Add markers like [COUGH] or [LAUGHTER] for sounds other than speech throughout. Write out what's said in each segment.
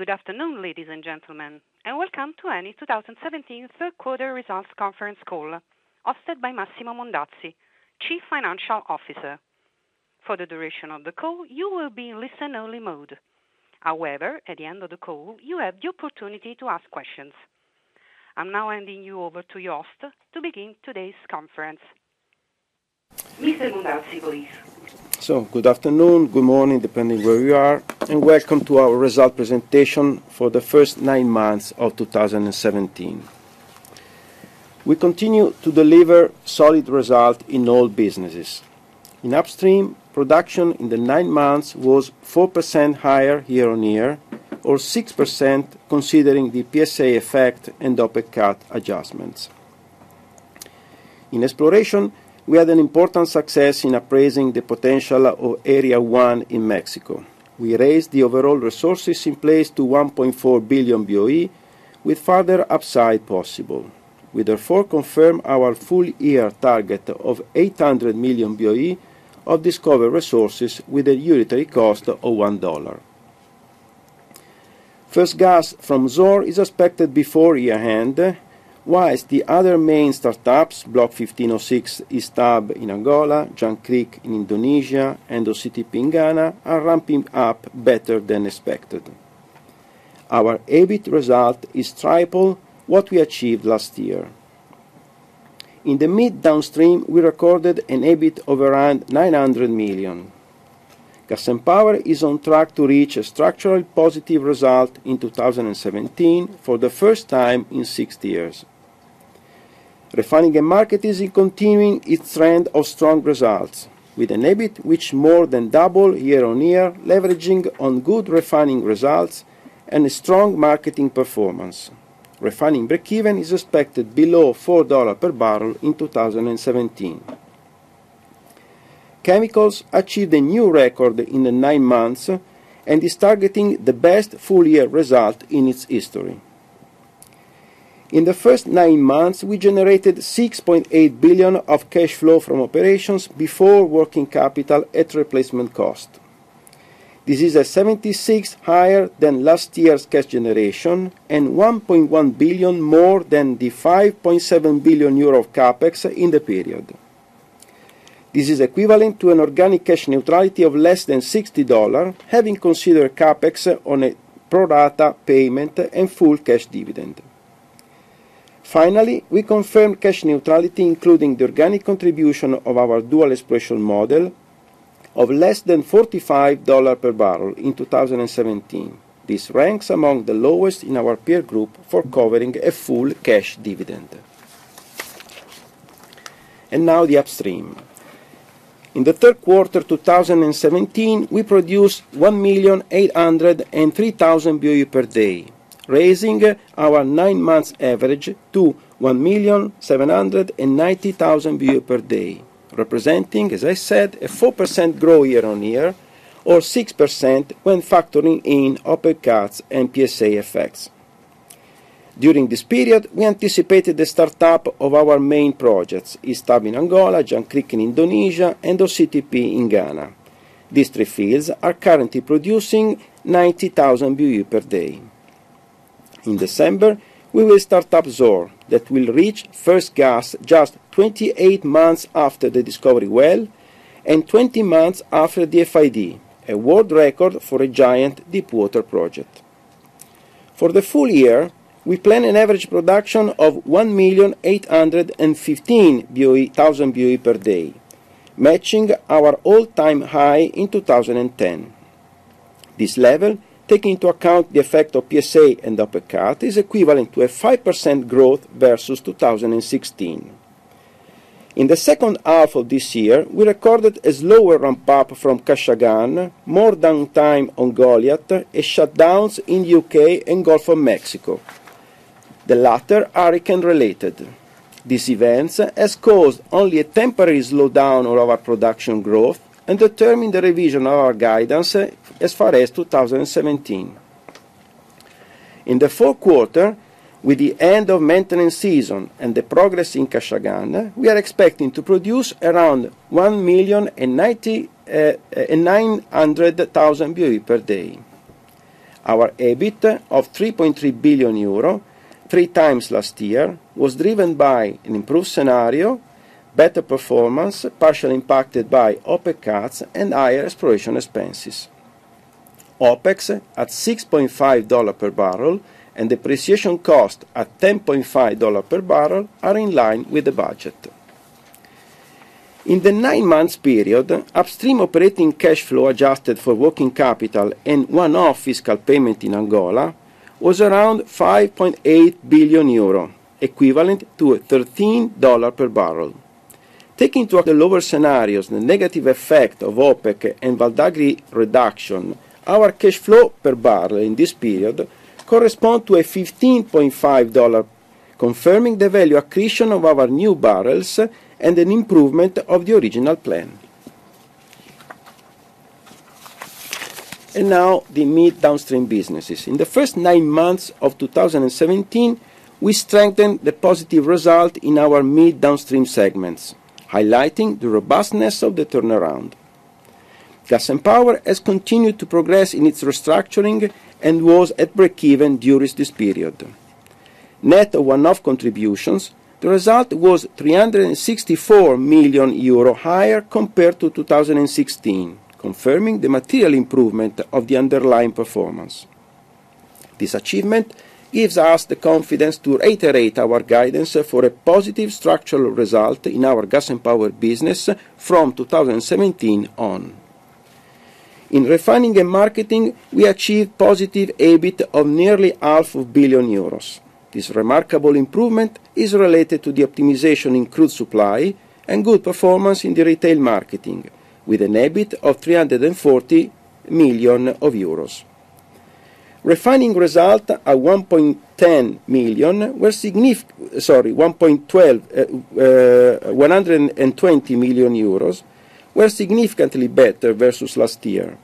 Good afternoon, ladies and gentlemen, and welcome to Eni 2017 third quarter results conference call, hosted by Massimo Mondazzi, Chief Financial Officer. For the duration of the call, you will be in listen-only mode. However, at the end of the call, you have the opportunity to ask questions. I'm now handing you over to your host to begin today's conference. Mr. Mondazzi, please. So, good afternoon, good morning, depending where you are, and welcome to our result presentation for the first nine months of 2017. We continue to deliver solid result in all businesses. In upstream, production in the nine months was 4% higher year-on-year, or 6% considering the PSA effect and OPEC cut adjustments. In exploration, we had an important success in appraising the potential of Area 1 in Mexico. We raised the overall resources in place to 1.4 billion BOE, with further upside possible. We therefore confirm our full year target of 800 million BOE of discovered resources with a unitary cost of $1. First gas from Zohr is expected before year-end, whilst the other main startups, Block 1506 East Hub in Angola, Jangkrik in Indonesia, and OCTP in Ghana, are ramping up better than expected. Our EBIT result is triple what we achieved last year. In the mid downstream, we recorded an EBIT of around 900 million. Gas & Power is on track to reach a structural positive result in 2017 for the first time in six years. Refining & Marketing is continuing its trend of strong results, with an EBIT which more than double year-on-year, leveraging on good refining results and a strong marketing performance. Refining breakeven is expected below $4 per barrel in 2017. Chemicals achieved a new record in the nine months and is targeting the best full-year result in its history. In the first nine months, we generated 6.8 billion of cash flow from operations before working capital at replacement cost. This is a 76 higher than last year's cash generation and 1.1 billion more than the 5.7 billion euro of CapEx in the period. This is equivalent to an organic cash neutrality of less than $60, having considered CapEx on a pro rata payment and full cash dividend. Finally, we confirm cash neutrality, including the organic contribution of our dual exploration model of less than $45 per barrel in 2017. This ranks among the lowest in our peer group for covering a full cash dividend. And Now the upstream. In the third quarter 2017, we produced 1,803,000 BOE per day, raising our nine months average to 1,790,000 BOE per day, representing, as I said, a 4% growth year-on-year, or 6% when factoring in OPEC cuts and PSA effects. During this period, we anticipated the startup of our main projects, Hub in Angola, Jangkrik in Indonesia, and OCTP in Ghana. These three fields are currently producing 90,000 BOE per day. In December, we will start up Zohr, that will reach first gas just 28 months after the discovery well and 20 months after the FID, a world record for a giant deepwater project. For the full year, we plan an average production of 1,815,000 BOE per day, matching our all-time high in 2010. This level, taking into account the effect of PSA and OPEC cut, is equivalent to a 5% growth versus 2016. In the second half of this year, we recorded a slower ramp-up from Kashagan, more downtime on Goliat, and shutdowns in the U.K. and Gulf of Mexico. The latter hurricane-related. These events has caused only a temporary slowdown of our production growth and determined the revision of our guidance as far as 2017. In the fourth quarter, with the end of maintenance season and the progress in Kashagan, we are expecting to produce around 1,900,000 uh, uh, BOE per day. Our EBIT of 3.3 billion euro, three times last year, was driven by an improved scenario, better performance, partially impacted by OPEC cuts and higher exploration expenses. OPEX at $6.5 per barrel and depreciation cost at $10.5 per barrel are in line with the budget. In the nine months period, upstream operating cash flow adjusted for working capital and one-off fiscal payment in Angola was around 5.8 billion euro, equivalent to $13 per barrel. Taking into account the lower scenarios, the negative effect of OPEC and Val d'Agri reduction, our cash flow per barrel in this period correspond to a $15.5, confirming the value accretion of our new barrels and an improvement of the original plan. And now the mid downstream businesses. In the first nine months of 2017, we strengthened the positive result in our mid downstream segments, highlighting the robustness of the turnaround. Gas and Power has continued to progress in its restructuring and was at break-even during this period. Net of one-off contributions, the result was 364 million euro higher compared to 2016, confirming the material improvement of the underlying performance. This achievement gives us the confidence to reiterate our guidance for a positive structural result in our gas and power business from 2017 on. In refining and marketing, we achieved positive EBIT of nearly half a billion euros. This remarkable improvement is related to the optimization in crude supply and good performance in the retail marketing, with an EBIT of 340 million euros. Refining result at 1.10 million were significant, sorry, 1.12, uh, uh, 120 million euros were significantly better versus last year,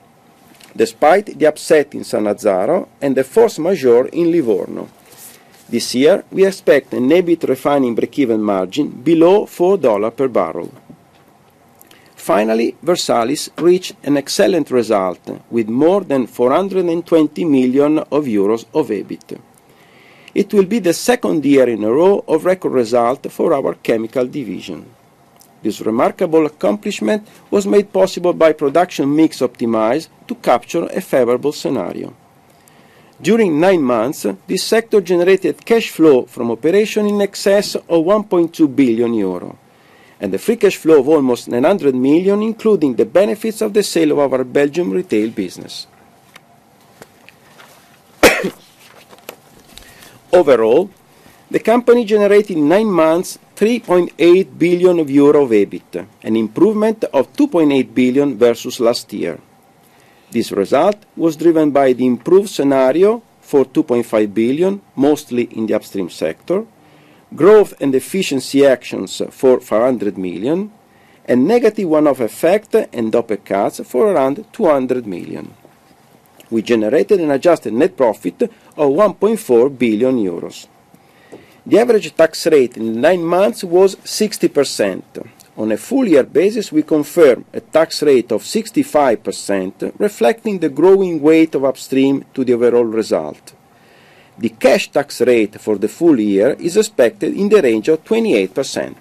despite the upset in Sannazzaro and the force majeure in Livorno. This year, we expect an EBIT refining break-even margin below $4 per barrel. Finally, Versalis reached an excellent result with more than 420 million of euros of EBIT. It will be the second year in a row of record result for our chemical division. This remarkable accomplishment was made possible by production mix optimized to capture a favorable scenario. During nine months, this sector generated cash flow from operation in excess of 1.2 billion euro, and the free cash flow of almost 900 million, including the benefits of the sale of our Belgium retail business. [COUGHS] Overall, the company generated in nine months 3.8 billion of euro of EBIT, an improvement of 2.8 billion versus last year. This result was driven by the improved scenario for 2.5 billion, mostly in the upstream sector, growth and efficiency actions for 500 million, and negative one-off effect and OPEC cuts for around 200 million. We generated an adjusted net profit of 1.4 billion euros. The average tax rate in nine months was 60%, on a full year basis, we confirm a tax rate of 65%, reflecting the growing weight of upstream to the overall result. The cash tax rate for the full year is expected in the range of 28%.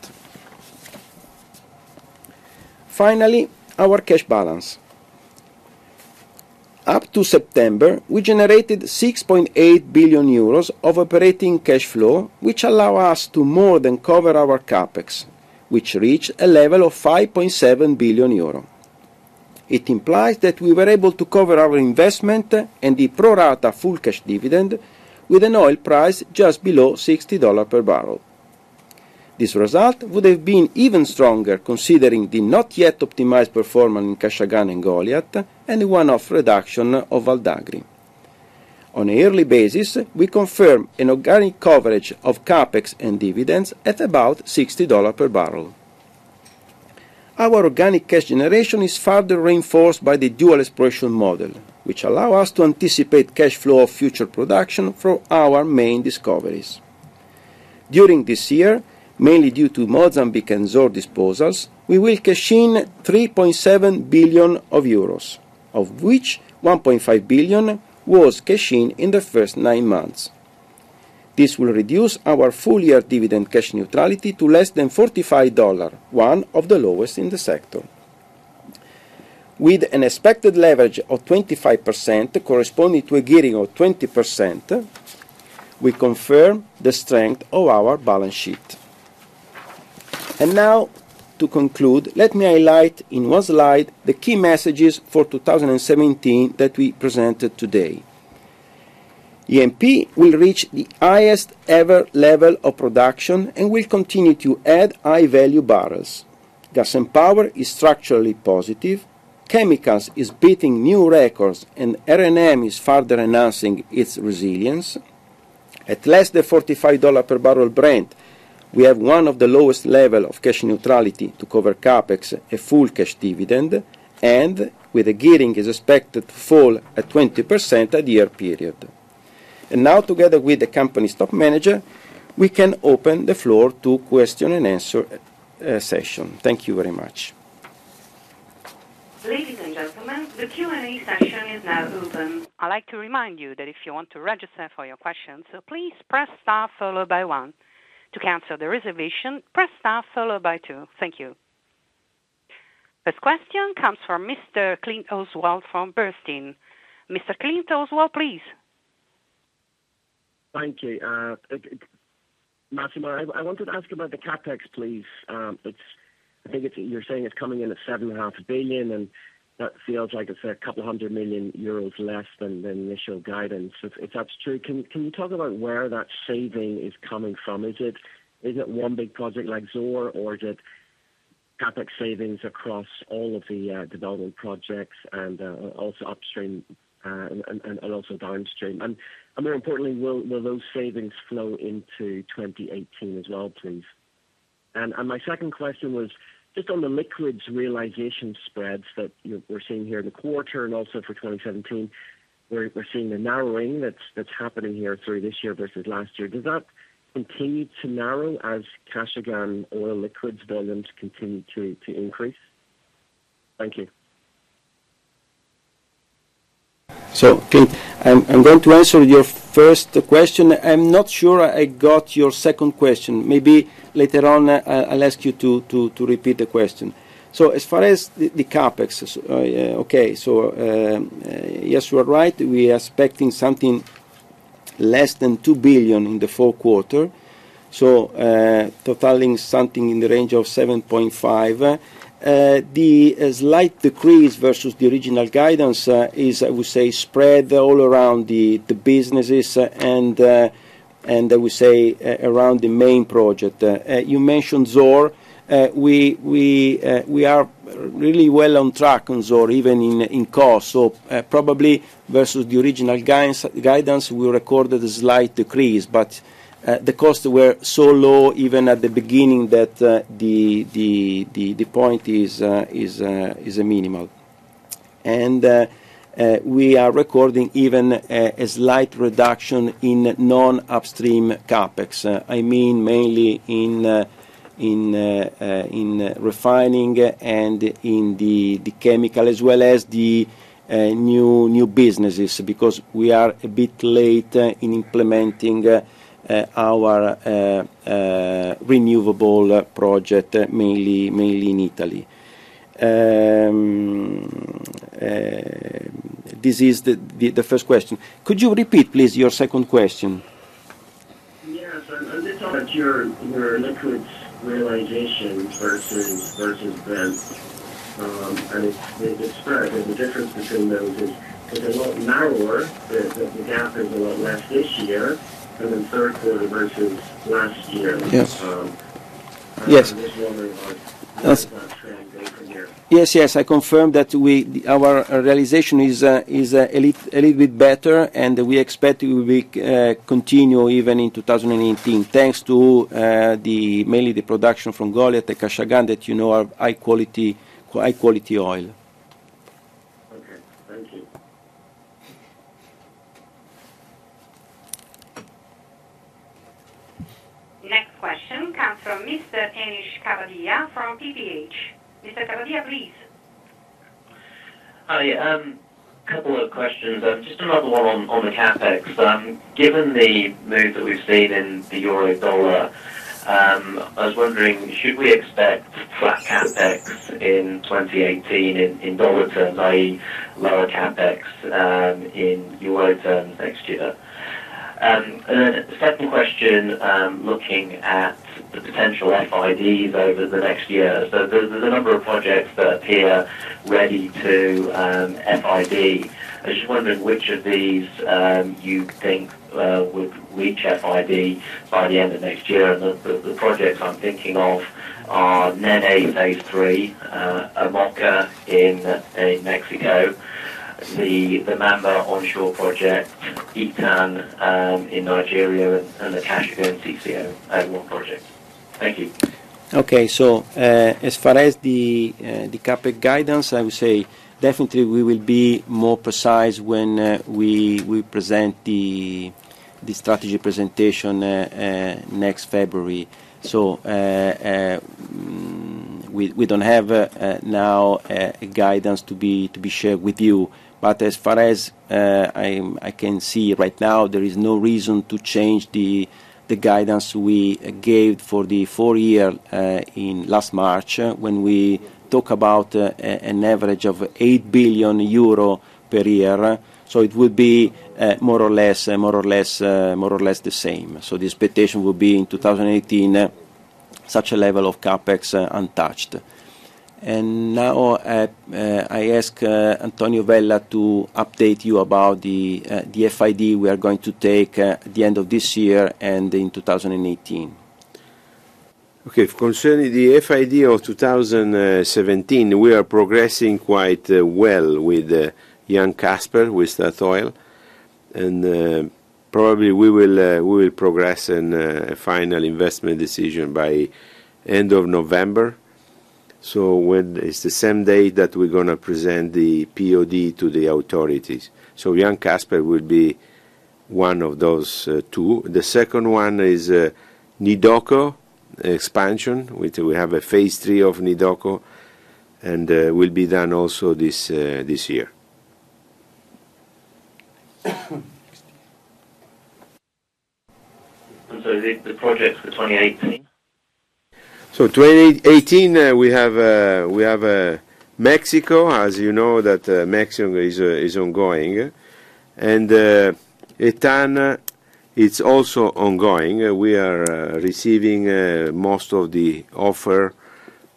Finally, our cash balance. Up to September, we generated 6.8 billion euros of operating cash flow, which allow us to more than cover our capex, which reached a level of 5.7 billion euro. It implies that we were able to cover our investment and the pro rata full cash dividend with an oil price just below $60 per barrel. This result would have been even stronger considering the not yet optimized performance in Kashagan and Goliat and the one-off reduction of Val d'Agri. On a yearly basis, we confirm an organic coverage of capex and dividends at about $60 per barrel. Our organic cash generation is further reinforced by the dual exploration model, which allow us to anticipate cash flow of future production from our main discoveries. During this year, mainly due to Mozambique and Zohr disposals, we will cash in 3.7 billion of euros, of which 1.5 billion was cash in in the first nine months. This will reduce our full year dividend cash neutrality to less than $45, one of the lowest in the sector. With an expected leverage of 25% corresponding to a gearing of 20%, we confirm the strength of our balance sheet. And now, to conclude, let me highlight in one slide the key messages for 2017 that we presented today. E&P will reach the highest ever level of production and will continue to add high-value barrels. Gas and Power is structurally positive. Chemicals is beating new records, and R&M is further enhancing its resilience. At less than $45 per barrel Brent, we have one of the lowest level of cash neutrality to cover CapEx, a full cash dividend, and with the gearing is expected to fall at 20% at year period. And Now, together with the company's top manager, we can open the floor to question and answer uh, session. Thank you very much. Ladies and gentlemen, the Q&A session is now open. I'd like to remind you that if you want to register for your questions, please press star followed by one. To cancel the reservation, press star followed by two. Thank you. First question comes from Mr. Clint Oswald from Bernstein. Mr. Clint Oswald, please. Thank you. Uh, uh, Massimo, I wanted to ask about the CapEx, please. Um, I think you're saying it's coming in at 7.5 billion, and that feels like it's a couple of hundred million euros less than the initial guidance. If that's true, can you talk about where that saving is coming from? Is it one big project like Zohr, or is it CapEx savings across all of the uh, development projects and uh, also upstream uh, and also downstream? And more importantly, will those savings flow into 2018 as well, please? And my second question was just on the liquids realization spreads that we're seeing here in the quarter and also for 2017. We're seeing the narrowing that's happening here through this year versus last year. Does that continue to narrow as Kashagan oil liquids volumes continue to increase? Thank you. Clint, I'm going to answer your first question. I'm not sure I got your second question. Maybe later on, uh, uh, I'll ask you to to repeat the question. So, as far as the CapEx, uh, okay, so yes, you are right. We are expecting something less than 2 billion in the fourth quarter, so totaling something in the range of 7.5 billion. Uh, the uh, slight decrease versus the original guidance uh, is, I would say, spread all around the businesses and I would say around the main project. You mentioned Zohr. We are really well on track on Zohr, even in cost. So probably versus the original guidance, we recorded a slight decrease, but Uh, the costs were so low even at the beginning that uh, the the, the, the, point is uh, is is a minimal. And we are recording even a slight reduction in non-upstream CapEx. I mean, mainly in in, in refining and in the the chemical, as well as the new businesses, because we are a bit late in implementing Eh, our eh, eh, renewable project, mainly in Italy. Ehm, this is the first question. Could you repeat, please, your second question? Yes. I'm just talking about your liquids realization versus Brent. Um, the spread, and the difference between those is a lot narrower. The gap is a lot less this year than in third quarter versus last year. Yes. Um, I'm just wondering how does that from here? Yes. I confirm that we our realization is uh, is uh, a little bit better, and we expect it will be uh, continue even in 2018, thanks to the mainly the production from Goliat and Kashagan that you know are high-quality oil. Okay. Thank you. Next question comes from Mr. Anish Kapadia from TPH. Mr. Kapadia, please. Hi. Um, couple of questions. Um, Just another one on on the CapEx. Um, Given the move that we've seen in the euro-dollar, um, I was wondering, should we expect flat CapEx in 2018 in in dollar terms, i.e., lower CapEx in euro terms next year? Um and then the second question, looking at the potential FIDs over the next year. So there's a number of projects that appear ready to um, FID. I was just wondering which of these um, you think uh, would reach FID by the end of next year. And The projects I'm thinking of are Nene Phase 3, uh, Amoca in uh, in Mexico, the the Mamba onshore project, Etan um, in Nigeria, and the Kashagan CCO one project. Thank you. Okay. So uh, as far as uh, the CapEx guidance, I would say definitely we will be more precise when uh, we present the strategy presentation next February. So we don't have now a guidance to be shared with you. But as far as I can see right now, there is no reason to change the guidance we gave for the four-year uh, in last March, uh, when we talk about uh, an average of 8 billion euro per year. So it would be more or less more or less, more or less the same. So the expectation will be in 2018, such a level of CapEx untouched. And now, uh, uh, I ask uh, Antonio Vella to update you about the FID we are going to take at the end of this year and in 2018. Okay. Concerning the FID of 2017, we are progressing quite well with Johan Castberg, with Statoil. And probably we will progress in a final investment decision by end of November. So, it's the same day that we're going to present the POD to the authorities. So Johan Castberg will be one of those uh, two. The second one is uh, Nidoco expansion, which we have a phase 3 of Nidoco, and uh, will be done also this year. [COUGHS] So the projects for 2018? 2018, uh, we have uh, we have uh, Mexico, as you know that Mexico is ongoing. And Etan, it's also ongoing. We are receiving most of the offer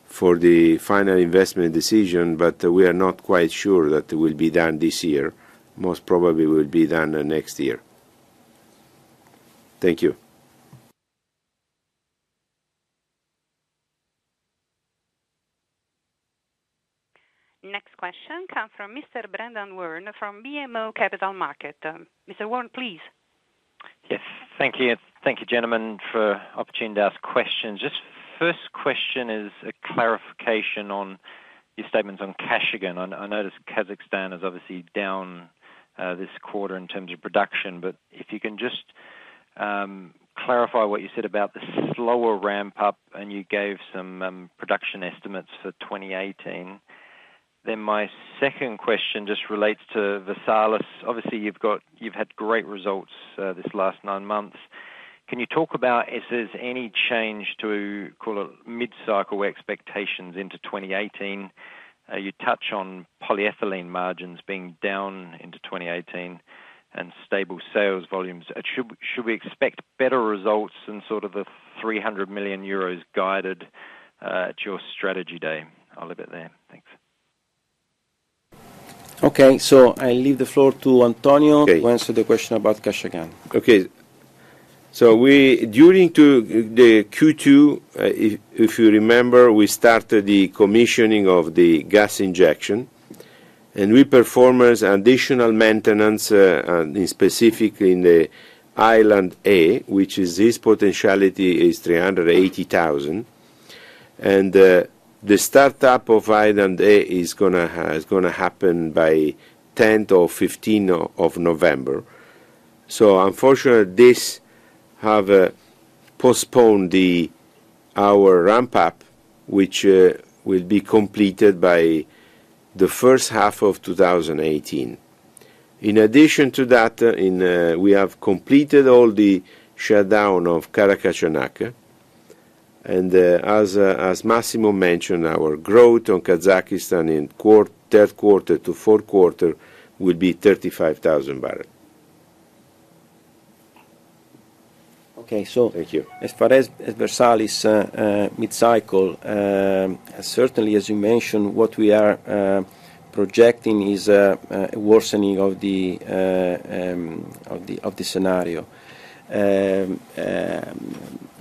for the final investment decision, but we are not quite sure that it will be done this year. Most probably will be done next year. Thank you. Next question comes from Mr. Brendan Warn from BMO Capital Markets. Mr. Warn, please. Yes. Thank you. Thank you, gentlemen, for opportunity to ask questions. Just first question is a clarification on your statements on Kashagan. I noticed Kazakhstan is obviously down uh, this quarter in terms of production, but if you can just um, clarify what you said about the slower ramp-up, and you gave some um, production estimates for 2018. Then my second question just relates to Versalis. Obviously, you've got you've had great results uh, this last nine months. Can you talk about if there's any change to, call it, mid-cycle expectations into 2018? Uh, you touch on polyethylene margins being down into 2018 and stable sales volumes. Uh, should should we expect better results than sort of the 300 million euros guided at your strategy day? I'll leave it there. Thanks. Okay. So I leave the floor to Antonio. Okay to answer the question about Kashagan. Okay. So we during the Q2, if if you remember, we started the commissioning of the gas injection, and we performed additional maintenance, uh, in specifically in the island A, which is this potentiality is 380,000. The startup of island A is going to happen by 10th or 15th of November. So unfortunately, this have uh, postponed the our ramp-up, which uh, will be completed by the first half of 2018. In addition to that, uh, in we have completed all the shutdown of Karachaganak. Uh, uh, as Massimo mentioned, our growth on Kazakhstan in third quarter to fourth quarter will be 35,000 barrels. Okay. So. Thank you. As far as Versalis uh, mid-cycle, um, certainly, as you mentioned, what we are projecting is a worsening of the um, scenario. Um,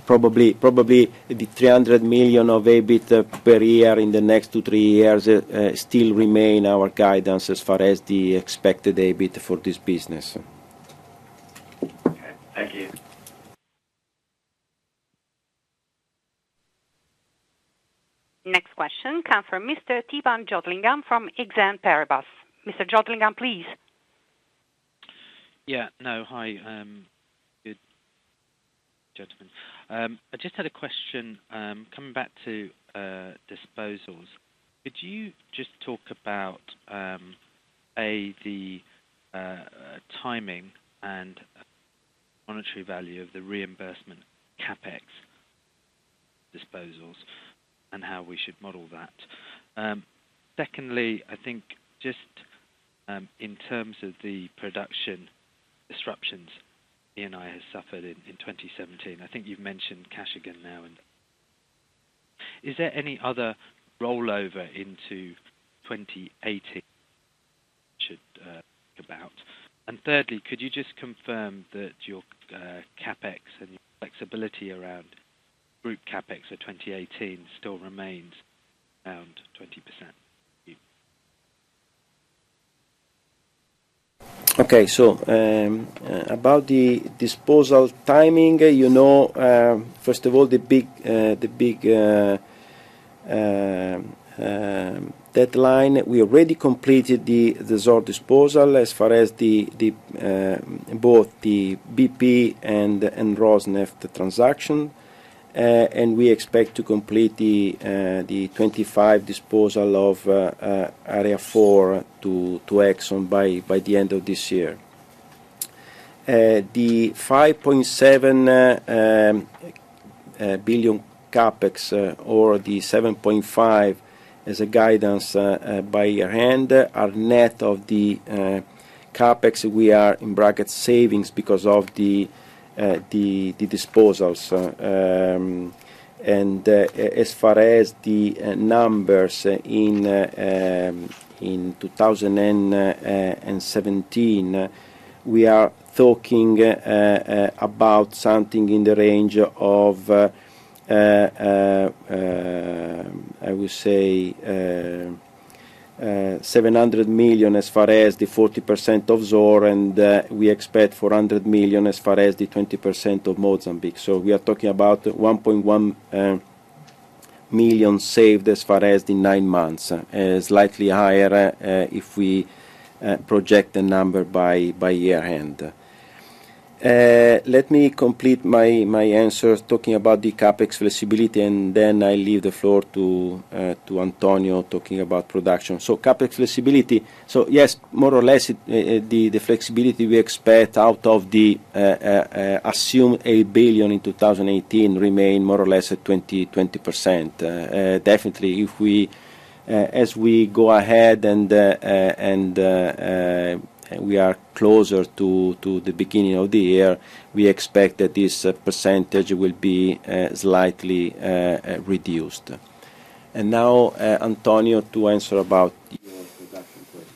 Probably probably the 300 million of EBIT uh, per year in the next two, three years uh, uh, still remain our guidance as far as the expected EBIT for this business. Okay. Thank you. Next question comes from Mr. Theepan Jothilingam from Exane BNP Paribas. Mr. Jothilingam, please. Yeah. No. Hi. Um, good gentlemen. Um, I just had a question um, coming back to uh, disposals. Could you just talk about, um, A, the uh, timing and uh, monetary value of the reimbursement CapEx disposals and how we should model that? Secondly, I think just in terms of the production disruptions Eni has suffered in in 2017, I think you've mentioned Kashagan now. And Is there any other rollover into 2018 should uh, think about? And thirdly, could you just confirm that your uh, CapEx and your flexibility around group CapEx for 2018 still remains around 20%? Okay. So um, uh, about the disposal timing, uh, you know, um, first of all, the big uh, the big um, deadline, we already completed the Zohr disposal as far as the the both the BP and Rosneft transaction. Uh, and we expect to complete the uh, 25 disposal of uh, Area 4 to Exxon by the end of this year. The 5.7 um, billion CapEx or the 7.5 as a guidance by year-end are net of the CapEx we are in bracket savings because of the Eh, disposals. Ehm, and eh, as far as the eh, numbers in 2017, we are talking about something in the range of, I would say, Uh, 700 million as far as the 40% of Zohr, and uh, we expect 400 million as far as the 20% of Mozambique. So we are talking about 1.1 uh, million saved as far as the nine months, slightly higher if we project the number by year-end. Let me complete my answer talking about the CapEx flexibility, and then I leave the floor to uh, Antonio talking about production. So CapEx flexibility, so yes, more or less, uh, the flexibility we expect out of the assumed 8 billion in 2018 remain more or less at 20 20 percent. Definitely, as we go ahead and we are closer to to the beginning of the year, we expect that this uh, percentage will be uh, slightly uh, reduced. And now, Antonio, to answer about your production question.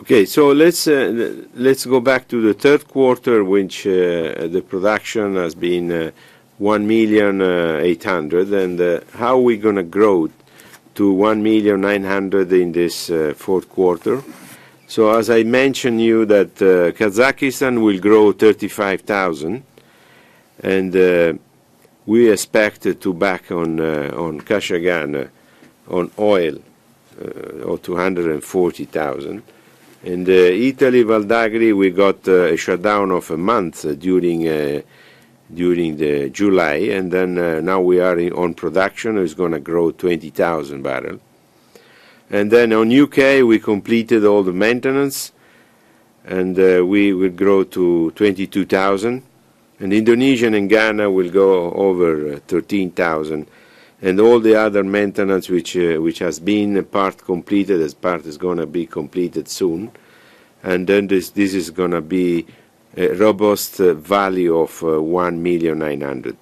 Okay. So let's go back to the third quarter, which the production has been 1,800,000. And how are we going to grow to 1,900,000 in this fourth quarter? So as I mentioned you, that uh, Kazakhstan will grow 35,000. And uh, we expect to back on uh, on Kashagan on oil or 240,000. In Italy, Val d'Agri, we got a shutdown of a month during during the July. And then now we are on production. It's going to grow 20,000 barrels. And then on UK, we completed all the maintenance. and uh, we will grow to 22,000. And Indonesia and Ghana will go over uh, 13,000. And All the other maintenance which uh, has been part completed, as part is gonna be completed soon. And then this is gonna be a robust value of 1.9 million. Okay,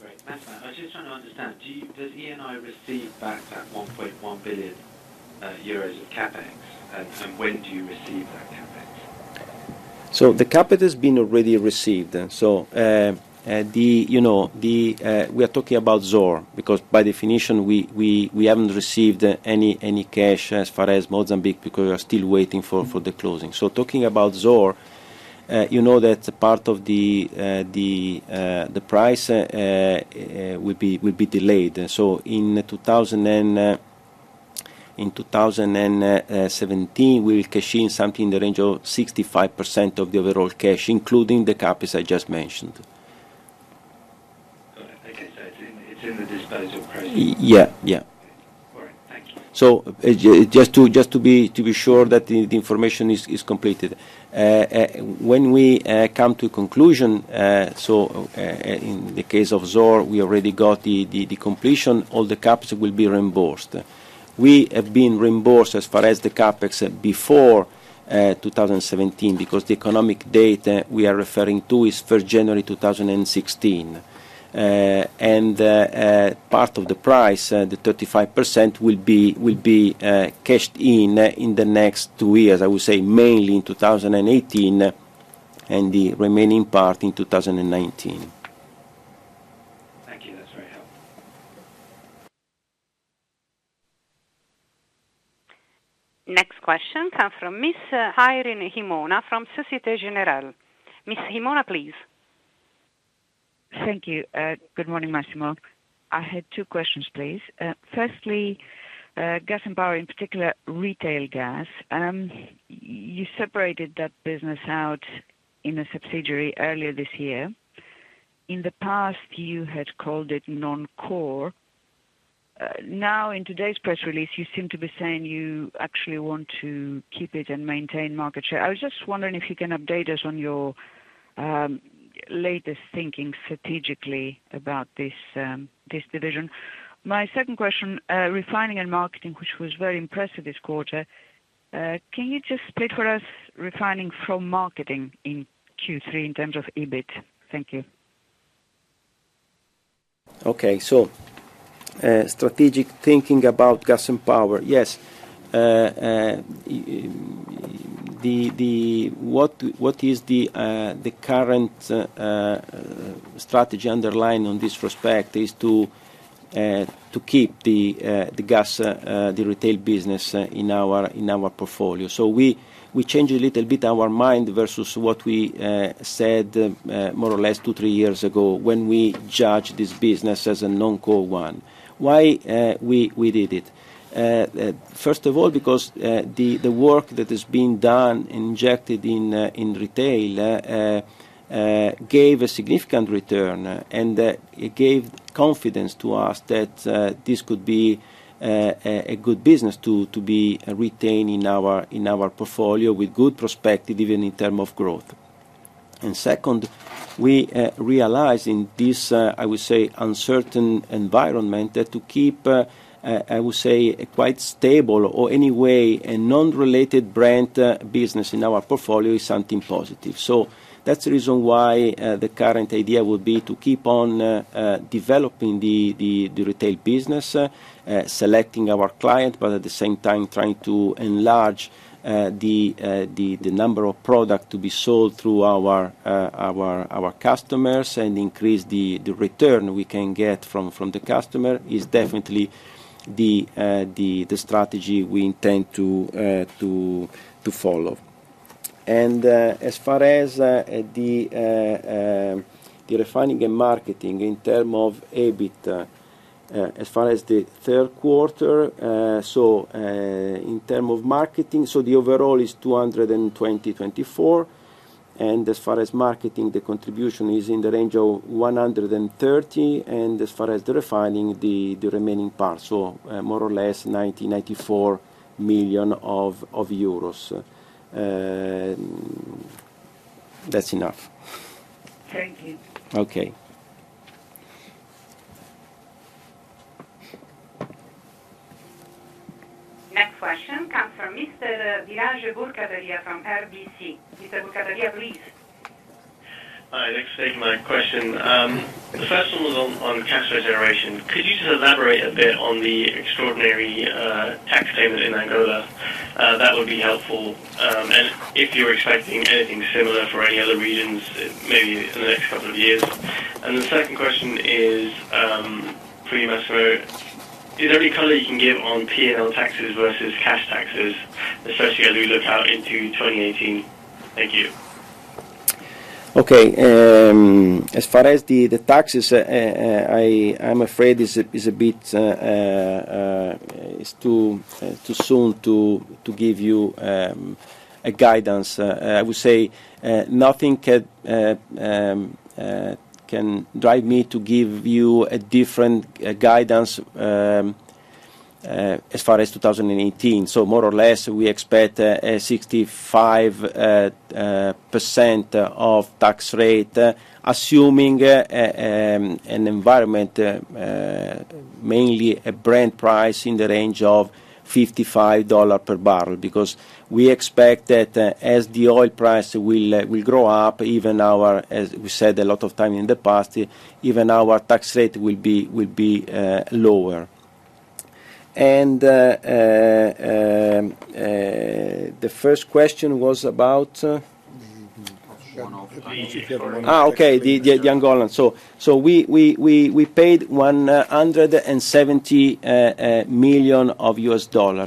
great. Massimo, I was just trying to understand, does Eni receive back that 1.1 billion uh, euros of CapEx? And when do you receive that CapEx? So the CapEx has been already received. So uh, uh, the You know, the we are talking about Zohr because by definition, we we, we haven't received any any cash as far as Mozambique, because we are still waiting for for the closing. So talking about Zohr, Uh, you know that part of the uh, uh, the price will be will be delayed. So in 2017, we will cash in something in the range of 65% of the overall cash, including the CapEx I just mentioned. Okay. It's in the disposal process? Yeah, yeah. All right. Thank you. Just to be to be sure that the information is is completed. Uh, uh, when we uh, come to conclusion, so in the case of Zohr, we already got the the completion, all the CapEx will be reimbursed. We have been reimbursed as far as the CapEx before 2017, because the economic date we are referring to is 1st January 2016. Uh, and uh, uh, part of the price, the 35% will be cashed in in the next two years, I would say mainly in 2018, and the remaining part in 2019. Thank you. That's very helpful. Next question comes from Miss Irene Himona from Société Générale. Miss Himona, please. Thank you. Uh, good morning, Massimo. I had two questions, please. Uh, firstly, uh, Gas & Power, in particular, retail gas. Um, you separated that business out in a subsidiary earlier this year. In the past, you had called it non-core. Now, in today's press release, you seem to be saying you actually want to keep it and maintain market share. I was just wondering if you can update us on your um, latest thinking strategically about this um, division. My second question, uh, Refining & Marketing, which was very impressive this quarter, uh, can you just split for us refining from marketing in Q3 in terms of EBIT? Thank you. Okay. So uh, strategic thinking about Gas & Power. Yes. What is the uh, the current uh, uh, strategy underlying on this respect is to to keep the the gas, the retail business in our in our portfolio. So we we changed a little bit our mind versus what we said more or less two, three years ago when we judged this business as a non-core one. Why we did it? Uh, uh, first of all, because uh, the the work that is being done, injected in in retail, gave a significant return, and it gave confidence to us that this could be a good business to to be retained in our in our portfolio with good perspective, even in terms of growth. And Second, we realize in this, I would say, uncertain environment, that to keep, Uh, I would say, a quite stable or anyway, a non-related brand uh, business in our portfolio is something positive. So that's the reason why the current idea would be to keep on developing the retail business, selecting our client, but at the same time trying to enlarge the number of product to be sold through our customers and increase the return we can get from the customer, is definitely the uh, the the strategy we intend to uh, to to follow. And uh, as far as the um, the Refining & Marketing in terms of EBIT, as far as the third quarter, so in terms of marketing, so the overall is 224, and as far as marketing, the contribution is in the range of 130, and as far as the refining, the remaining part, so uh, more or less 90, 94 million of euros. Uh, that's enough. Thank you. Okay. Question comes from Mr. Biraj Borkhataria from RBC. Mr. Borkhataria, please. Hi, thanks for taking my question. Um, the first one was on cash flow generation. Could you just elaborate a bit on the extraordinary uh, tax payment in Angola? Uh, that would be helpful. Um, and if you're expecting anything similar for any other regions, uh, maybe in the next couple of years. And the second question is um, for you, Massimo. Is there any color you can give on P&L taxes versus cash taxes, especially as we look out into 2018? Thank you. Okay. Um, as far as the the taxes, uh, uh, I'm afraid it's a bit uh, too too soon to give you um, a guidance. I would say nothing can um, drive me to give you a different uh, guidance um, uh, as far as 2018. So More or less, we expect uh, a 65% of tax rate, assuming um, an environment, mainly a Brent price in the range of $55 per barrel. Because we expect that uh, as the oil price uh, will grow up, even our, as we said a lot of time in the past, even our tax rate will be uh, lower. And um, the first question was about? Ah, okay, the the Angolan. So, so we we, we, we paid $170 uh, uh, million.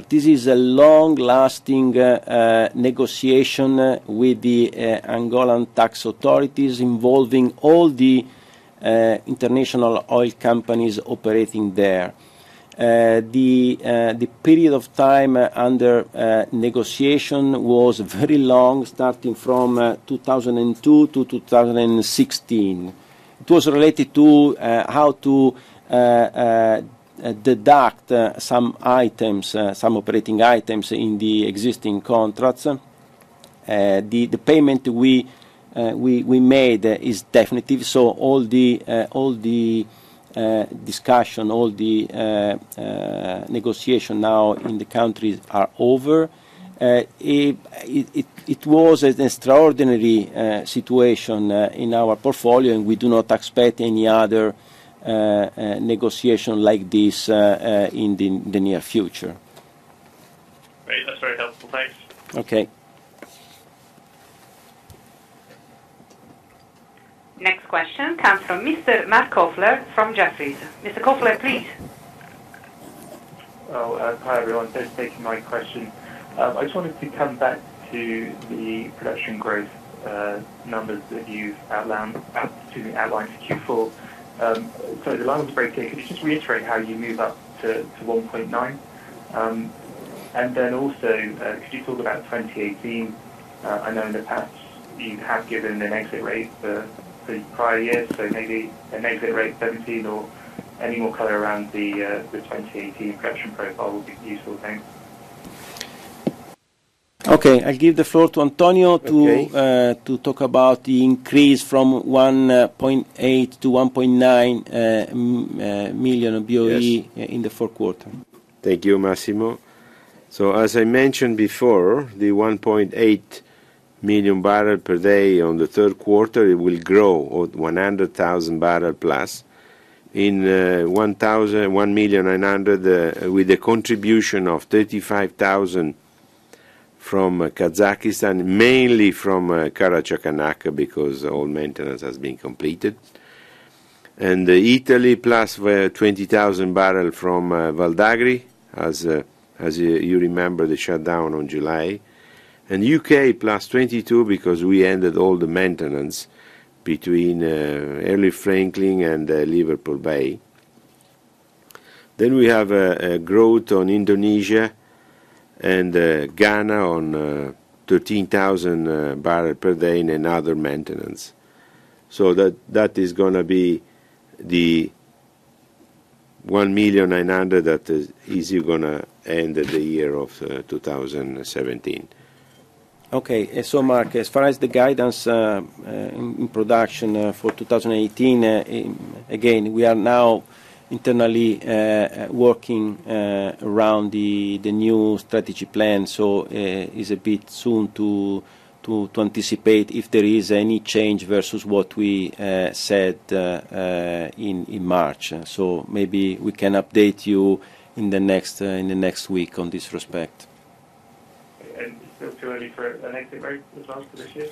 This is a long-lasting uh, negotiation with the Angolan tax authorities involving all the international oil companies operating there. Uh, the uh, the period of time uh, under negotiation was very long, starting from 2002 to 2016. It was related to how to deduct some items, some operating items in the existing contracts. The the payment we we, we made is definitive, so all the Uh, discussion, all the uh, uh, negotiation now in the countries are over. It was an extraordinary situation in our portfolio, and we do not expect any other negotiation like this in the near future. Great. That's very helpful. Thanks. Okay. Next question comes from Mr. Marc Kofler from Jefferies. Mr. Kofler, please. Oh, uh, hi, everyone. Thanks for taking my question. Um, I just wanted to come back to the production growth uh, numbers that you've outlined for Q4. Um, sorry, the line was breaking. Could you just reiterate how you move up to 1.9? Um, and then Also, uh, could you talk about 2018? I know in the past you have given an exit rate for the prior years, so maybe an exit rate 2017 or any more color around the uh, 2018 production profile would be useful. Thanks. Okay. I'll give the floor to Antonio. Okay uh, to talk about the increase from uh, 1.8 to 1.9 million BOE. In the fourth quarter. Thank you, Massimo. So as I mentioned before, the 1.8 million barrel per day on the third quarter, it will grow at 100,000 barrel plus in uh, 1,900,000 uh, with a contribution of 35,000 from uh, Kazakhstan, mainly from Karachaganak, because all maintenance has been completed. And Italy plus 20,000 barrel from Val d'Agri, as you remember, the shutdown on July. U.K. plus 22 because we ended all the maintenance between uh, early Franklin and uh, Liverpool Bay. Then we have uh, a growth on Indonesia and Ghana on 13,000 barrel per day in another maintenance. So that is going to be the 1,900,000 that is gonna end the year of 2017. Okay. Eh, so Mark, as far as the guidance uh, uh, in production uh, for 2018, again, we are now internally working around the new strategy plan. So it's a bit soon to anticipate if there is any change versus what we said in March. So maybe we can update you in the next week on this respect. Still too early for an exit rate as well for this year?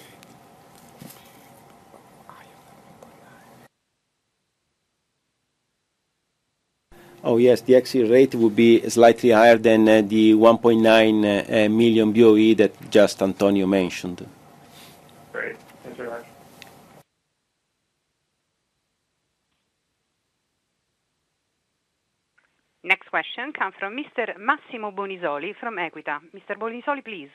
Oh, yes. The exit rate would be slightly higher than uh, the 1.9 uh, million BOE that just Antonio mentioned. Great. Thanks very much. Next question comes from Mr. Massimo Bonisoli from Equita. Mr. Bonisoli, please.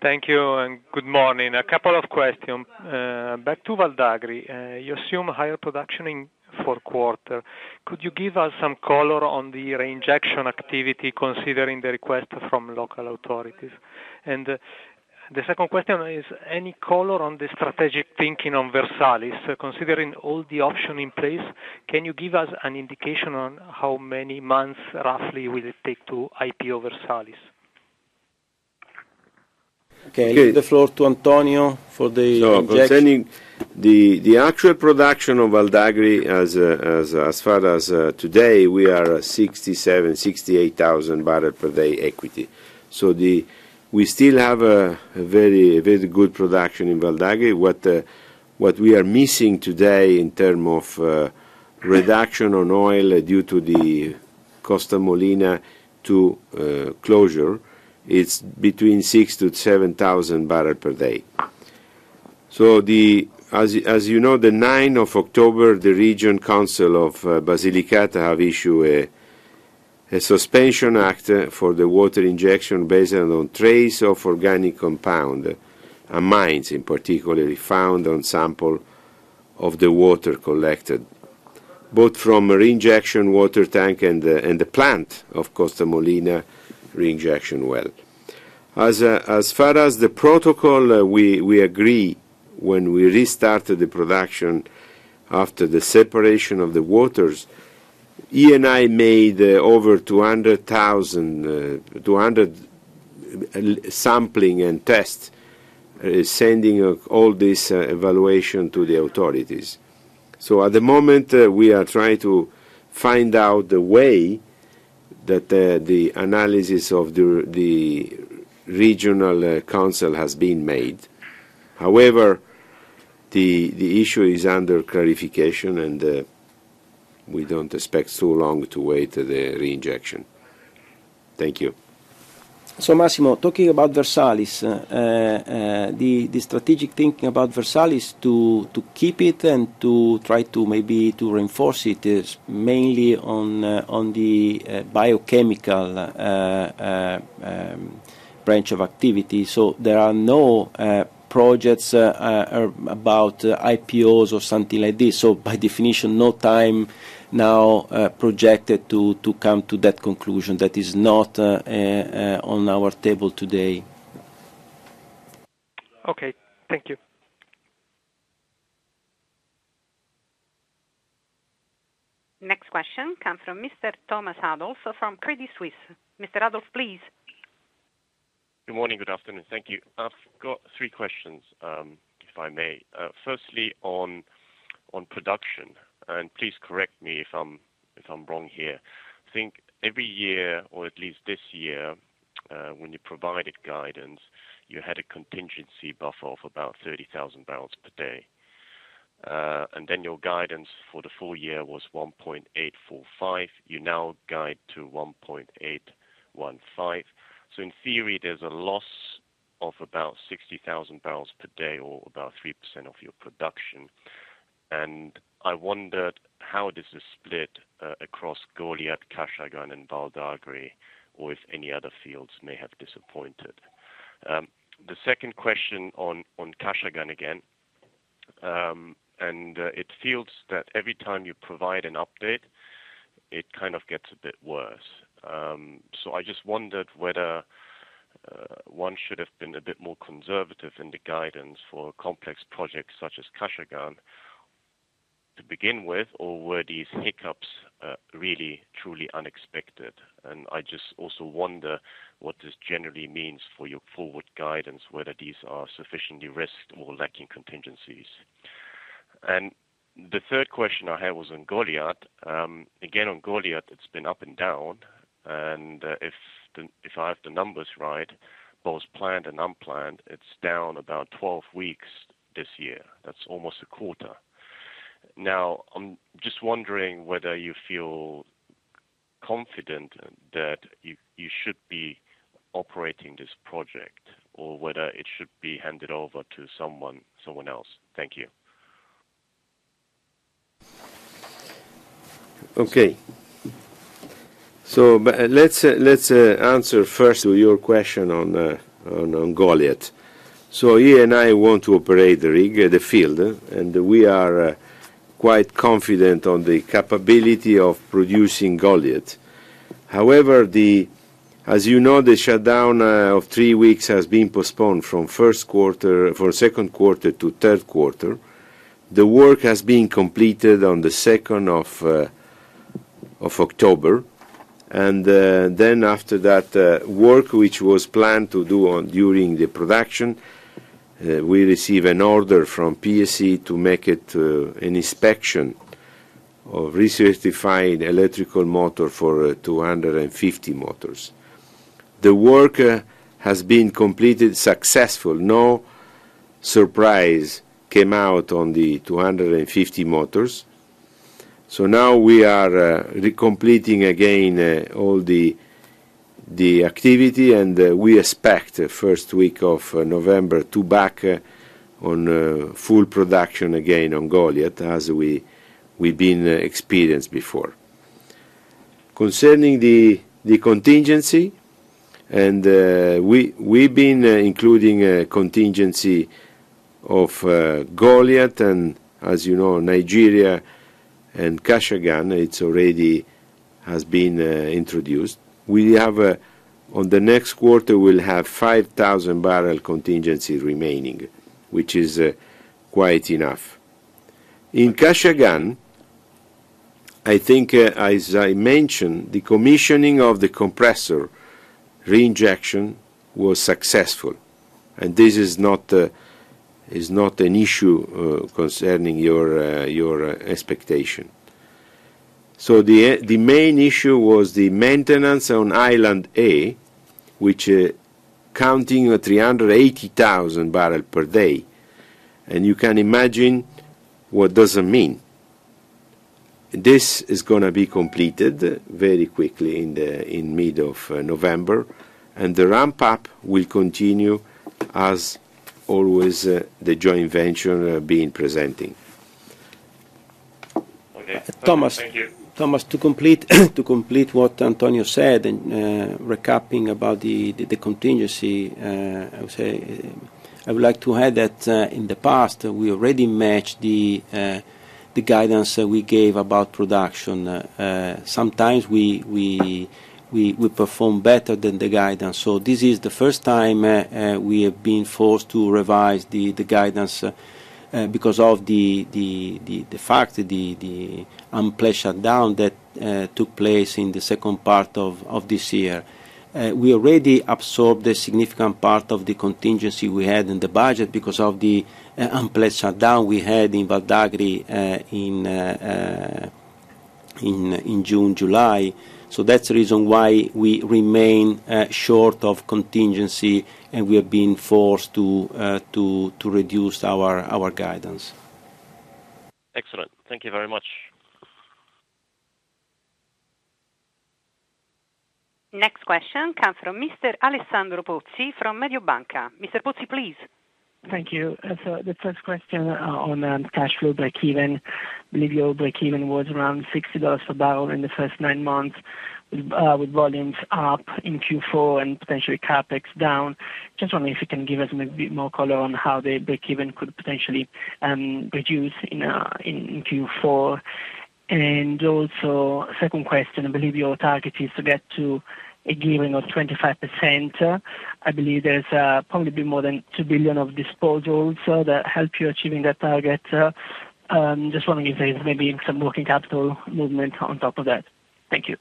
Thank you and good morning. A couple of questions. Uh, back to Val d'Agri. Uh, you assume higher production in fourth quarter. Could you give us some color on the reinjection activity considering the request from local authorities? Uh, The second question is any color on the strategic thinking on Versalis, considering all the options in place, can you give us an indication on how many months roughly will it take to IPO Versalis? Okay. I leave the floor to Antonio for the injection. Concerning the actual production of Val d'Agri as far as uh, today, we are 67,000, 68,000 barrel per day equity. We still have a very very good production in Val d'Agri. Uh, what we are missing today in terms of uh, reduction on oil uh, due to the Costa Molina 2 closure, it's between 6,000 to 7,000 barrel per day. So the as as you know, the 9th of October, the Region Council of Basilicata have issued a suspension act for the water injection based on trace of organic compound, amines in particular, found on sample of the water collected, both from reinjection water tank and uh, the plant of Costa Molina reinjection well. As uh, as far as the protocol, uh, we agree when we restarted the production after the separation of the waters, Eni made uh, over 200 uh, uh, sampling and tests, sending all this evaluation to the authorities. So at the moment, we are trying to find out the way that the analysis of the regional council has been made. However, the issue is under clarification, and we don't expect so long to wait the reinjection. Thank you. So Massimo, talking about Versalis, uh, uh, the strategic thinking about Versalis to keep it and to try to maybe to reinforce it is mainly on uh, the biochemical um, branch of activity. So there are no projects uh, uh, er, about uh, IPOs or something like this. So by definition, no time now projected to come to that conclusion. That is not on our table today. Okay. Thank you. Next question comes from Mr. Thomas Adolff from Credit Suisse. Mr. Adolff, please. Good morning. Good afternoon. Thank you. I've got three questions, um, if I may. Uh, firstly, on production, and please correct me if I'm wrong here. I think every year, or at least this year, uh, when you provided guidance, you had a contingency buffer of about 30,000 barrels per day. Uh and then your guidance for the full year was 1.845. You now guide to 1.815. So in theory, there's a loss of about 60,000 barrels per day or about 3% of your production. And I wondered how this is split uh, across Goliat, Kashagan, and Val d'Agri, or if any other fields may have disappointed. Um, the second question on Kashagan again. Um, and uh, it feels that every time you provide an update, it kind of gets a bit worse. Um, so I just wondered whether uh, one should have been a bit more conservative in the guidance for complex projects such as Kashagan to begin with, or were these hiccups uh, really truly unexpected? And I just also wonder what this generally means for your forward guidance, whether these are sufficiently risked or lacking contingencies. And the third question I had was on Goliat. Um, again, on Goliat, it's been up and down, and uh, if if I have the numbers right, both planned and unplanned, it's down about 12 weeks this year. That's almost a quarter. Now, I'm just wondering whether you feel confident that you you should be operating this project or whether it should be handed over to someone someone else. Thank you. Okay. So uh, let's uh, let's uh, answer first to your question on on Goliat. So Eni want to operate the rig, the field, and we are quite confident on the capability of producing Goliat. However, the as you know, the shutdown of three weeks has been postponed from first quarter, from second quarter to third quarter. The work has been completed on the 2nd of of October, and uh, then after that uh, work, which was planned to do during the production, uh, we received an order from PSE to make it an inspection of recertifying electrical motor for 250 motors. The work has been completed successful. No surprise came out on the 250 motors. So now we are uh, completing again uh, all the activity, and uh, we expect the first week of November to back on full production again on Goliat as we've been experienced before. Concerning the contingency, and we've been including a contingency of Goliat, and as you know, Nigeria and Kashagan, it's already has been uh, introduced. We have uh, on the next quarter, we'll have 5,000 barrel contingency remaining, which is uh, quite enough. In Kashagan, I think, as I mentioned, the commissioning of the compressor reinjection was successful, and this is not an issue uh, concerning your uh, your uh, expectation. So the the main issue was the maintenance on Island A, which counting 380,000 barrel per day, and you can imagine what does it mean. This is going to be completed very quickly in the in mid of November, and the ramp-up will continue as always uh, the joint venture uh, being presenting. Okay. Thomas. Thank you. Thomas, to complete [COUGHS] what Antonio said and uh, recapping about the contingency, I would say, I would like to add that in the past, we already matched the guidance we gave about production. Sometimes we perform better than the guidance. So this is the first time uh, uh, we have been forced to revise the guidance uh, because of the fact, the the unplanned shutdown that took place in the second part of this year. We already absorbed a significant part of the contingency we had in the budget because of the unplanned shutdown we had in Val d'Agri in June, July. So that's the reason why we remain uh, short of contingency, and we have been forced to uh, reduce our guidance. Excellent. Thank you very much. Next question comes from Mr. Alessandro Pozzi from Mediobanca. Mr. Pozzi, please. Thank you. Uh, so the first question on um, cash flow break-even. Believe your break-even was around $60 per barrel in the first nine months, with uh, volumes up in Q4 and potentially CapEx down. Just wondering if you can give us bit more color on how the break-even could potentially um, reduce in uh, Q4. And also, second question, I believe your target is to get to a gearing of 25%. I believe there's uh, probably be more than 2 billion of disposals that help you achieving that target. Um, just wondering if there's maybe some working capital movement on top of that. Thank you.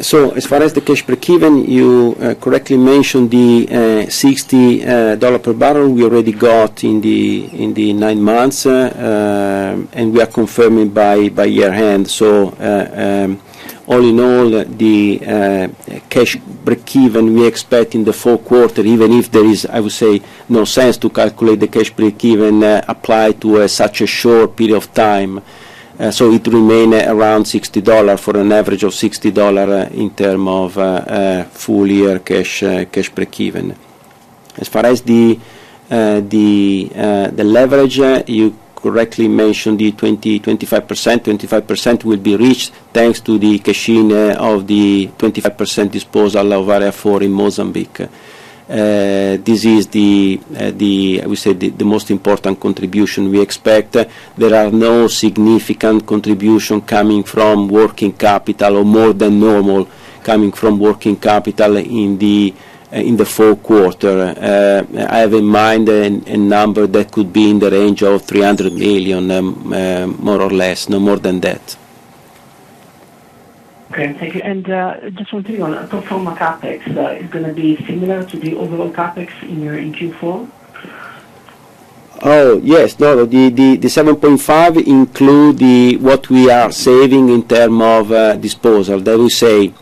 So as far as the cash break-even, you uh, correctly mentioned the uh, $60 uh, per barrel we already got in the nine months, um, and we are confirming by year-end. Um, All in all, the uh, cash break-even we expect in the fourth quarter, even if there is, I would say, no sense to calculate the cash break-even uh, applied to uh, such a short period of time. So it remains around $60 for an average of $60 in terms of full-year cash break-even. As far as the leverage, you correctly mentioned the 20%-25%. 25% will be reached thanks to the cash-in of the 25% disposal of Area 4 in Mozambique. Uh, this is, uh, the, I would say, the most important contribution we expect. There are no significant contribution coming from working capital or more than normal coming from working capital in the Uh, fourth quarter. Uh, uh, I have in mind a number that could be in the range of 300 million, um, more or less, no more than that. Okay. Thank you. And just one thing on pro forma CapEx. Is going to be similar to the overall CapEx in Q4? Oh, yes. No, the 7.5 includes what we are saving in terms of disposal. That will say,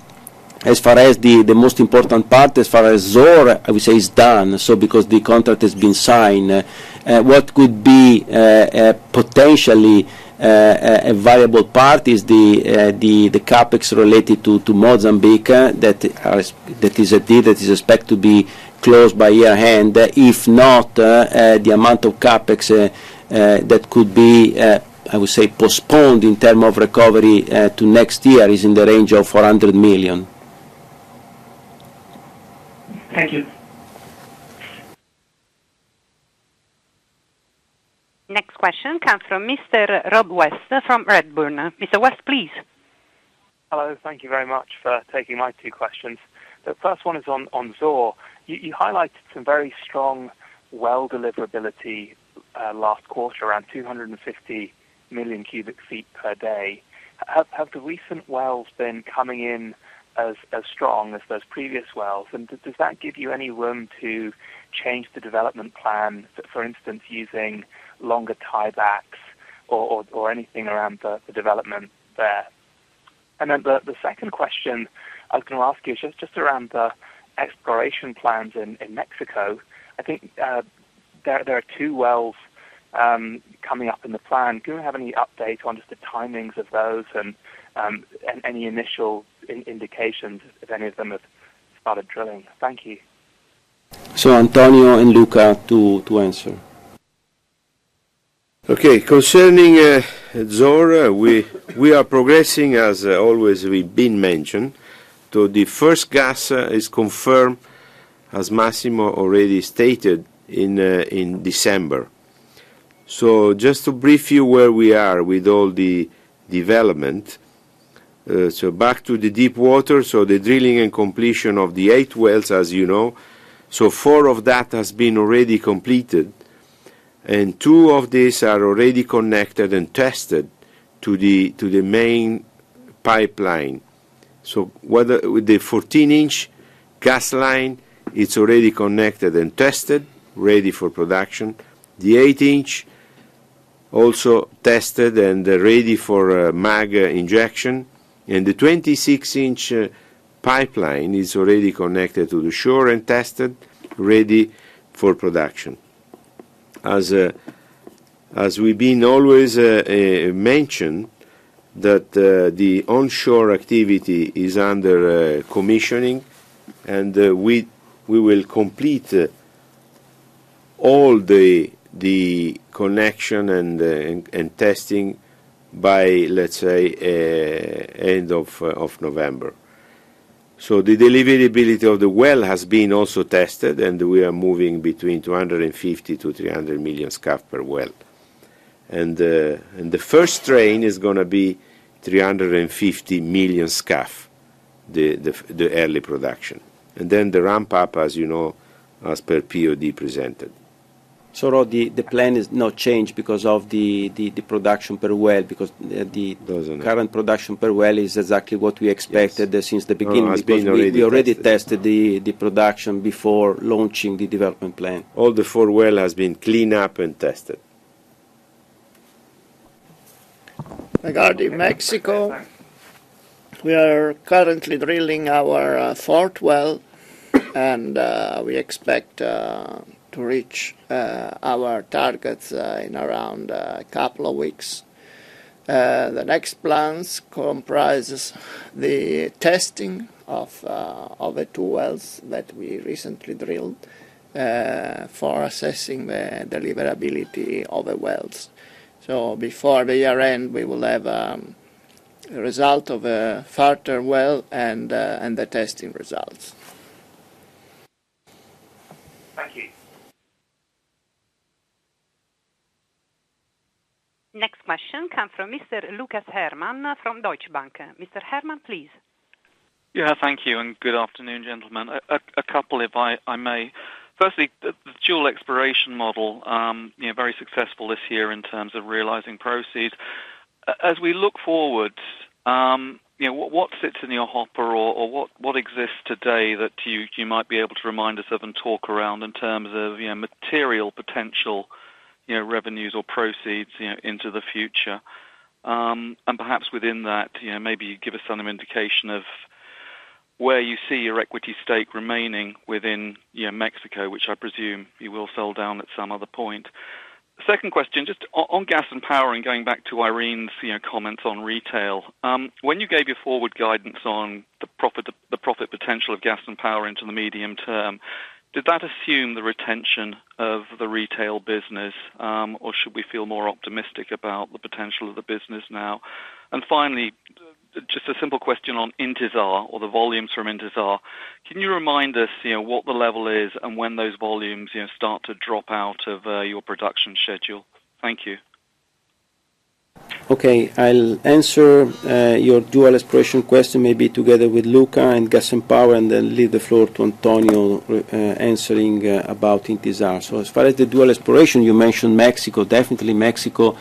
as far as the the most important part, as far as Zohr, I would say, is done. So because the contract has been signed, uh, uh, what could be uh, potentially a viable part is the the, the CapEx related to to Mozambique that that is a deal that is expected to be closed by year-end. If not, the amount of CapEx that could be, I would say, postponed in terms of recovery to next year is in the range of 400 million. Thank you. Next question comes from Mr. Rob West from Redburn. Mr. West, please. Hello. Thank you very much for taking my two questions. The first one is on Zohr. You highlighted some very strong well deliverability uh, last quarter, around 250 million cubic feet per day. Have the recent wells been coming in as as strong as those previous wells? And does that give you any room to change the development plan, for instance, using longer tiebacks or or anything around the the development there? And then the the second question I was going to ask you is just just around the exploration plans in in Mexico. I think uh, there there are two wells um, coming up in the plan. Do you have any update on just the timings of those and Um, any initial indications if any of them have started drilling? Thank you. So Antonio and Luca to to answer. Okay. Concerning uh, Zohr, uh, we we are progressing, as uh, always we've been mentioned. So the first gas is confirmed, as Massimo already stated, in December. So just to brief you where we are with all the development. Uh, so back to the deep water. So the drilling and completion of the eight wells, as you know. So four of that has been already completed, and two of these are already connected and tested to the main pipeline. So with the 14-inch gas line, it's already connected and tested, ready for production. The 8-inch also tested and ready for uh, MEG injection. And the 26-inch uh, pipeline is already connected to the shore and tested, ready for production. As uh, as we've been always uh, mentioned, that the onshore activity is under commissioning, and we we will complete all the the connection and and testing by, let's say, eh, end eh, of November. So the deliverability of the well has been also tested, and we are moving between 250-300 million scf per well. Eh, and the first train is gonna be 350 million scf, the early production. And then the ramp up, as you know, as per POD presented. Rod, the plan is not changed because of the production per well, because uh, the current production per well is exactly what we expected uh, since the beginning. No, has been already tested. We already tested the production before launching the development plan. All the four well has been cleaned up and tested. Regarding Mexico, we are currently drilling our uh, fourth well, and we expect to reach uh, our targets uh, in around a couple of weeks. The next plans comprises the testing of the two wells that we recently drilled for assessing the deliverability of the wells. So before the year end, we will have um, a result of a further well and the testing results. Thank you. Next question comes from Mr. Lucas Herrmann from Deutsche Bank. Mr. Herrmann, please. Yeah, thank you, and good afternoon, gentlemen. A couple, if I may. Firstly, the dual exploration model, um, you know, very successful this year in terms of realizing proceeds. As we look forward, um, you know, what sits in your hopper or what exists today that you might be able to remind us of and talk around in terms of, you know, material potential, know, revenues or proceeds, you know, into the future? Um, and perhaps within that, you know, maybe give us some indication of where you see your equity stake remaining within, you know, Mexico, which I presume you will sell down at some other point. Second question, just on gas and power and going back to Irene's, you know, comments on retail. Um, when you gave your forward guidance on the profit potential of gas and power into the medium term, did that assume the retention of the retail business, um, or should we feel more optimistic about the potential of the business now? And finally, just a simple question on Intisar or the volumes from Intisar. Can you remind us, you know, what the level is and when those volumes, you know, start to drop out of uh, your production schedule? Thank you. Okay. I'll answer uh, your dual exploration question maybe together with Luca and gas and power, and then leave the floor to Antonio uh, answering uh, about Intisar. So as far as the dual exploration, you mentioned Mexico. Definitely Mexico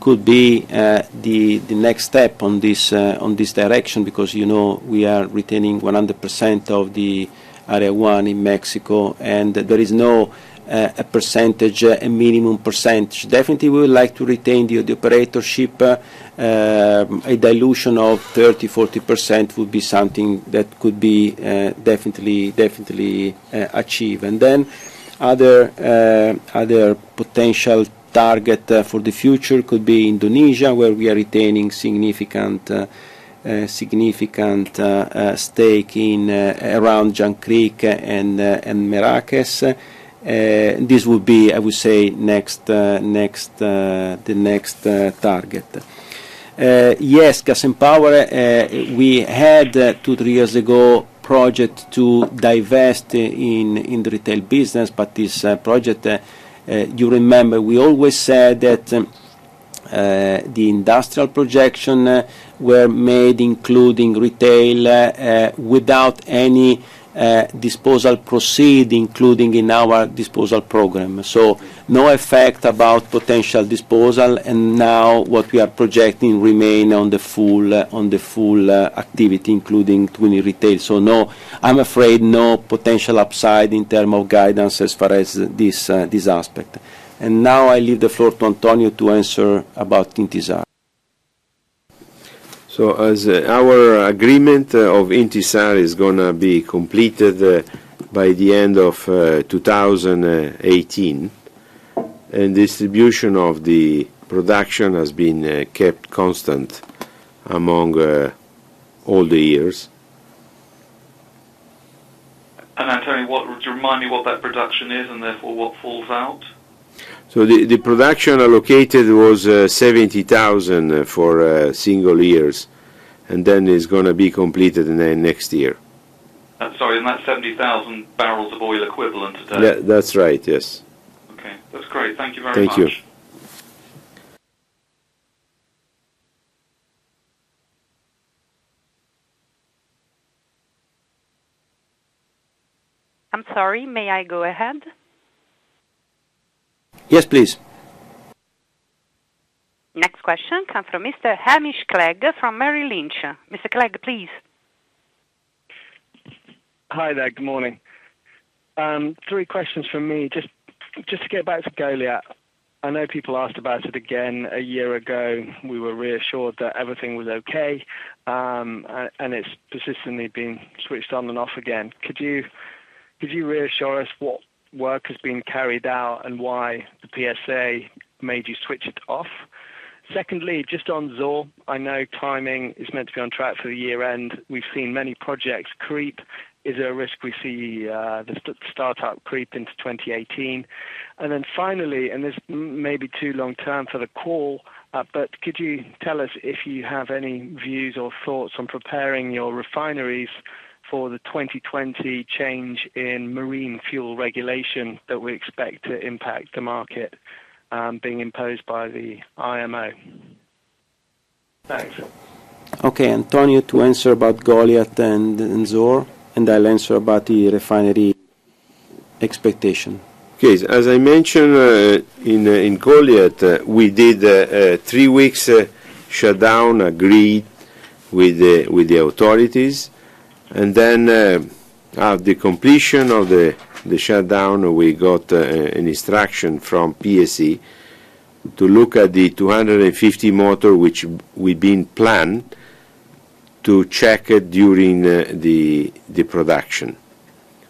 could be the the next step on this on this direction because, you know, we are retaining 100% of the Area 1 in Mexico, and there is no a percentage, a minimum percentage. Definitely, we would like to retain the operatorship. Uh, a dilution of 30%-40% would be something that could be uh, definitely uh, achieved. And then other potential target for the future could be Indonesia, where we are retaining significant stake in around Jangkrik and Merakes. Uh, this would be, I would say, uh, uh, the next target. Yes, gas power, we had two, three years ago project to divest in the retail business, but this project, you remember we always said that um, the industrial projection were made including retail without any Uh, disposal proceed, including in our disposal program. So no effect about potential disposal, and now what we are projecting remain on the full uh, on the full uh activity, including twin retail. So no, I'm afraid no potential upside in terms of guidance as far as this uh, this aspect. And now I leave the floor to Antonio to answer about Intisar. So as uh, our agreement uh, of Intisar is gonna be completed uh, by the end of 2018, and distribution of the production has been kept constant among all the years. And Antonio, would you remind me what that production is and therefore what falls out? So the, production allocated was uh, 70,000 for uh, single years, and then it's going to be completed in the next year. Sorry, isn't that 70,000 barrels of oil equivalent today. Yeah, that's right, yes. Okay, that's great. Thank you very much. Thank you. I'm sorry, may I go ahead? Yes, please. Next question comes from Mr. Hamish Clegg from Merrill Lynch. Mr. Clegg, please. Hi there. Good morning. Um, three questions from me. Just to get back to Goliat. I know people asked about it again a year ago. We were reassured that everything was okay, um, and it's persistently been switched on and off again. Could you reassure us what work has been carried out and why the PSA made you switch it off? Secondly, just on Zohr, I know timing is meant to be on track for the year-end. We've seen many projects creep. Is there a risk we see uh, the startup creep into 2018? And then Finally, and this may be too long-term for the call, uh, but could you tell us if you have any views or thoughts on preparing your refineries for the 2020 change in marine fuel regulation that we expect to impact the market um, being imposed by the IMO? Thanks. Okay, Antonio, to answer about Goliat and Zohr, and I'll answer about the refinery expectation. Okay. As I mentioned, uh, in uh, in Goliat, uh, we did a three weeks shutdown agreed with with the authorities. And then uh, at the completion of the the shutdown, we got uh, an instruction from PSE to look at the 250 motor, which we've been planned to check it during uh, the the production.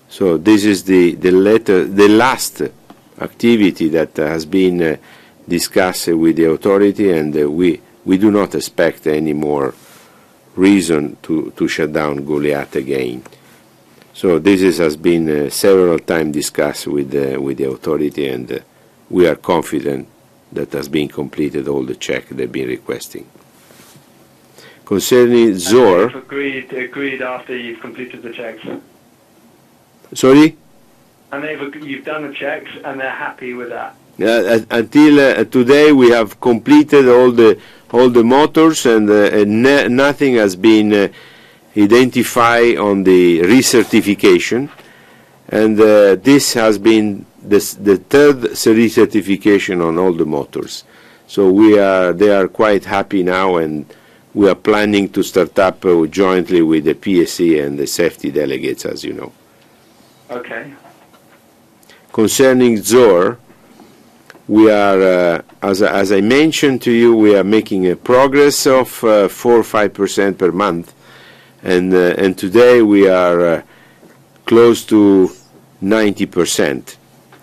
So this is the the, letter, the last activity that has been discussed with the authority, and we, we do not expect any more reason to to shut down Goliat again. So this has been uh, several times discussed uh, with the authority, and uh, we are confident that has been completed all the check they've been requesting. Concerning Zohr, They've agreed after you've completed the checks? Sorry? And they've you've done the checks, and they're happy with that? Until today, we have completed all the motors, and uh, nothing has been uh, identified on the recertification. And uh, this has been the third recertification on all the motors. So we are, they are quite happy now, and we are planning to start up jointly with the PSE and the safety delegates, as you know. Okay. Concerning Zohr, uh, as I mentioned to you, we are making a progress of uh, 4 or 5% per month. Uh, and today we are close to 90%.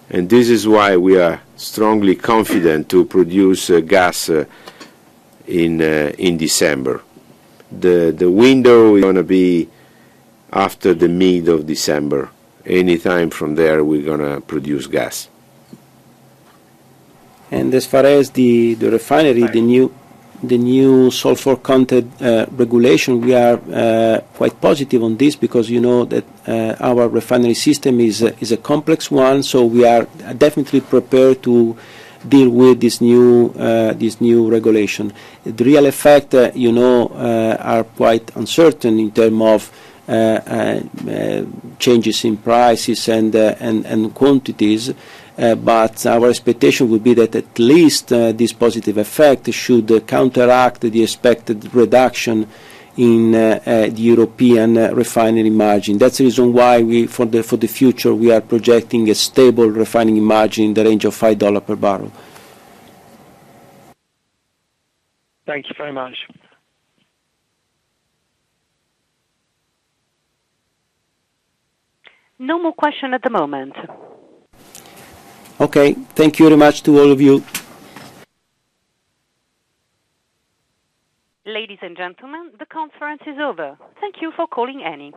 And this is why we are strongly confident to produce gas in December. The window is going to be after the mid of December. Any time from there, we're going to produce gas. And as far as the the refinery, the new the new sulfur content uh, regulation, we are uh, quite positive on this because you know that uh, our refinery system is a complex one. So we are definitely prepared to deal with this new this new regulation. The real effect you know, are quite uncertain in terms of changes in prices and and and quantities. Uh, but our expectation would be that at least uh, this positive effect should counteract the expected reduction in uh, the European refinery margin. That's the reason why for the future, we are projecting a stable refining margin in the range of $5 per barrel. Thank you very much. No more question at the moment. Okay. Thank you very much to all of you. Ladies and gentlemen, the conference is over. Thank you for calling Eni.